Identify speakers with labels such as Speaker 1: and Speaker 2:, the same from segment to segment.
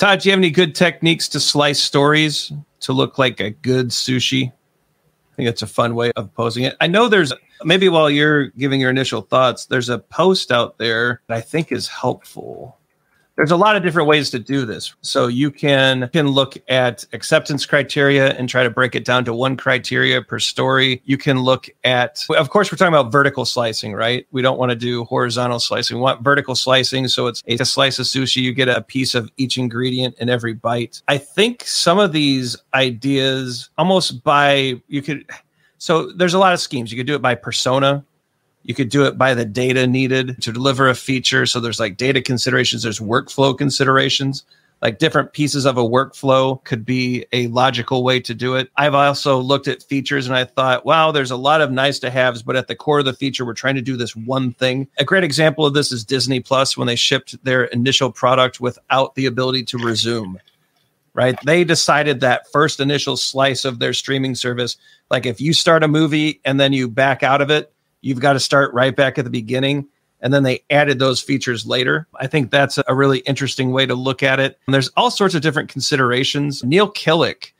Speaker 1: Todd, do you have any good techniques to slice stories to look like a good sushi? I think that's a fun way of posing it. I know there's maybe while you're giving your initial thoughts, there's a post out there that I think is helpful there's a lot of different ways to do this. So you can can look at acceptance criteria and try to break it down to one criteria per story. You can look at of course we're talking about vertical slicing, right? We don't want to do horizontal slicing. We want vertical slicing so it's a slice of sushi you get a piece of each ingredient in every bite. I think some of these ideas almost by you could so there's a lot of schemes. You could do it by persona, you could do it by the data needed to deliver a feature. So there's like data considerations, there's workflow considerations. Like different pieces of a workflow could be a logical way to do it. I've also looked at features and I thought, wow, there's a lot of nice to haves, but at the core of the feature, we're trying to do this one thing. A great example of this is Disney Plus when they shipped their initial product without the ability to resume right? They decided that first initial slice of their streaming service, like if you start a movie and then you back out of it, you've got to start right back at the beginning. And then they added those features later. I think that's a really interesting way to look at it. And there's all sorts of different considerations. Neil Killick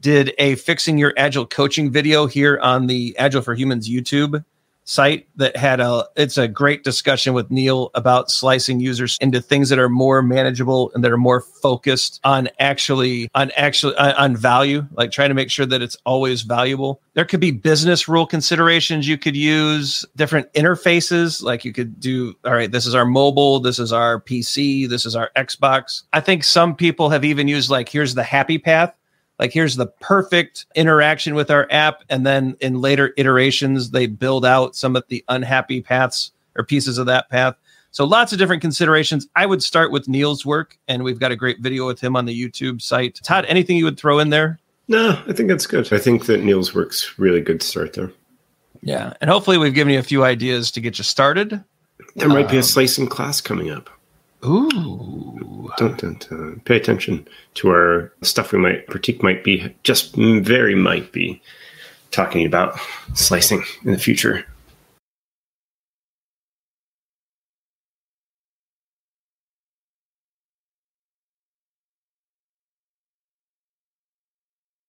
Speaker 1: did a fixing your agile coaching video here on the Agile for Humans YouTube site that had a it's a great discussion with Neil about slicing users into things that are more manageable and that are more focused on actually on actually on, on value like trying to make sure that it's always valuable. There could be business rule considerations you could use different interfaces like you could do all right this is our mobile this is our pc this is our xbox. I think some people have even used like here's the happy path like here's the perfect interaction with our app and then in later iterations they build out some of the unhappy paths or pieces of that path. So lots of different considerations. I would start with neil's work and we've got a great video with him on the youtube site. Todd anything you would throw in there?
Speaker 2: No i think that's good. I think that neil's work's really good to start there.
Speaker 1: Yeah and hopefully we've given you a few ideas to get you started.
Speaker 2: There might um, be a um, slicing class coming up.
Speaker 1: Ooh.
Speaker 2: Dun, dun, uh, dun. Pay attention to our stuff we might, critique might be, just very might be talking about slicing in the future.